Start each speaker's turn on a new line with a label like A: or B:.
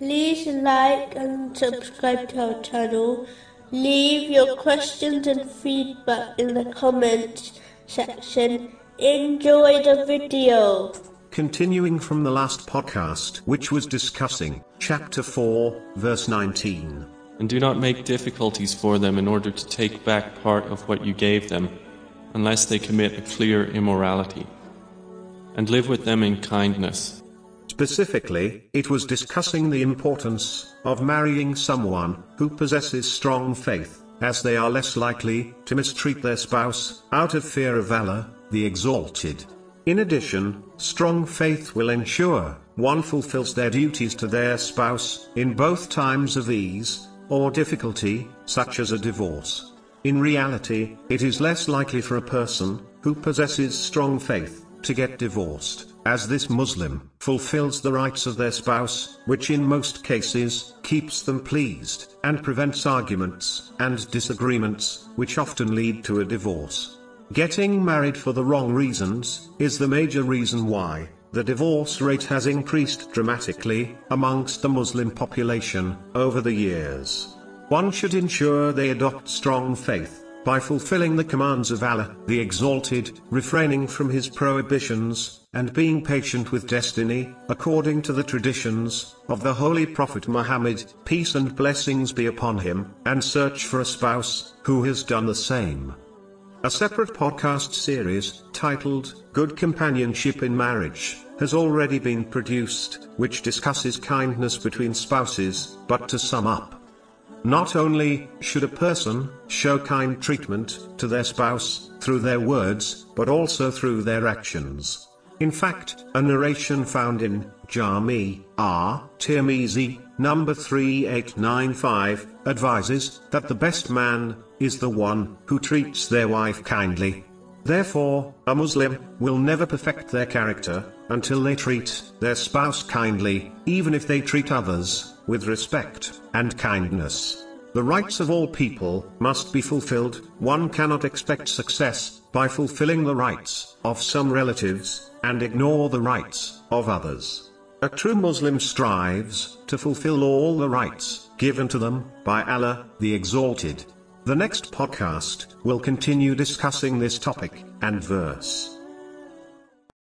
A: like and subscribe to our channel. Leave your questions and feedback in the comments section. Enjoy the video.
B: Continuing from the last podcast, which was discussing chapter 4, verse 19.
C: And do not make difficulties for them in order to take back part of what you gave them, unless they commit a clear immorality. And live with them in kindness.
B: Specifically, it was discussing the importance of marrying someone who possesses strong faith, as they are less likely to mistreat their spouse out of fear of Allah, the Exalted. In addition, strong faith will ensure one fulfills their duties to their spouse in both times of ease or difficulty, such as a divorce. In reality, it is less likely for a person who possesses strong faith to get divorced, as this Muslim fulfills the rights of their spouse, which in most cases keeps them pleased and prevents arguments and disagreements, which often lead to a divorce. Getting married for the wrong reasons is the major reason why the divorce rate has increased dramatically amongst the Muslim population over the years. One should ensure they adopt strong faith by fulfilling the commands of Allah, the Exalted, refraining from His prohibitions, and being patient with destiny, according to the traditions of the Holy Prophet Muhammad, peace and blessings be upon him, and search for a spouse who has done the same. A separate podcast series, titled Good Companionship in Marriage, has already been produced, which discusses kindness between spouses, but to sum up. Not only should a person show kind treatment to their spouse through their words, but also through their actions. In fact, a narration found in Jami R. Tirmizi, number 3895, advises that the best man is the one who treats their wife kindly. Therefore, a Muslim will never perfect their character until they treat their spouse kindly, even if they treat others with respect and kindness. The rights of all people must be fulfilled. One cannot expect success by fulfilling the rights of some relatives and ignore the rights of others. A true Muslim strives to fulfill all the rights given to them by Allah, the Exalted. The next podcast will continue discussing this topic and verse.